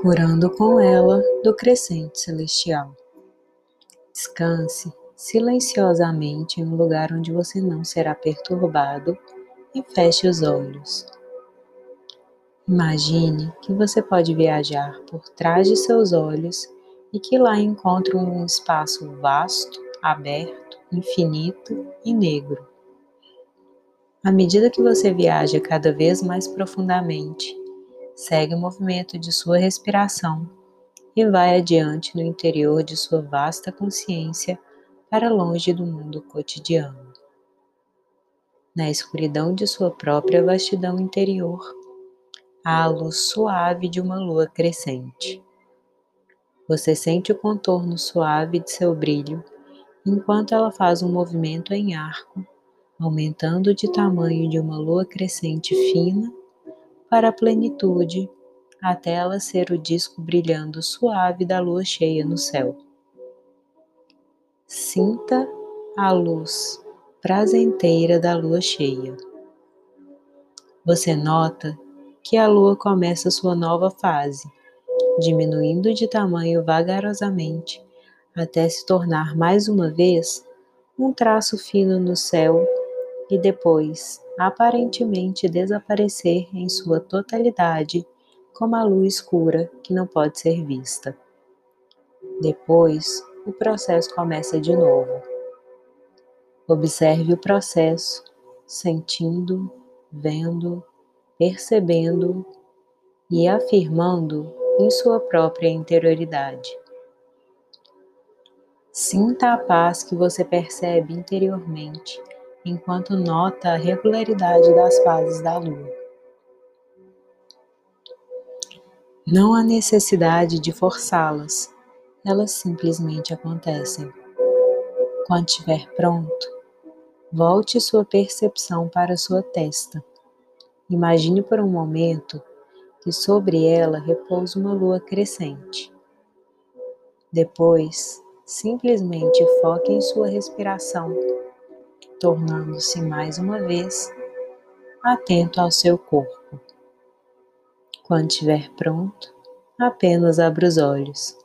curando com ela do crescente celestial. Descanse silenciosamente em um lugar onde você não será perturbado e feche os olhos. Imagine que você pode viajar por trás de seus olhos e que lá encontra um espaço vasto, aberto, infinito e negro. À medida que você viaja cada vez mais profundamente, segue o movimento de sua respiração e vai adiante no interior de sua vasta consciência para longe do mundo cotidiano. Na escuridão de sua própria vastidão interior, há a luz suave de uma lua crescente. Você sente o contorno suave de seu brilho enquanto ela faz um movimento em arco, aumentando de tamanho de uma lua crescente fina para a plenitude até ela ser o disco brilhando suave da lua cheia no céu. Sinta a luz prazenteira da lua cheia. Você nota que a lua começa sua nova fase diminuindo de tamanho vagarosamente, até se tornar mais uma vez um traço fino no céu e depois aparentemente desaparecer em sua totalidade como a luz escura que não pode ser vista. Depois, o processo começa de novo. Observe o processo, sentindo, vendo, percebendo e afirmando em sua própria interioridade. Sinta a paz que você percebe interiormente enquanto nota a regularidade das fases da lua. Não há necessidade de forçá-las, elas simplesmente acontecem. Quando estiver pronto, volte sua percepção para sua testa. Imagine por um momento que sobre ela repousa uma lua crescente. Depois, simplesmente foque em sua respiração, tornando-se mais uma vez atento ao seu corpo. Quando estiver pronto, apenas abra os olhos.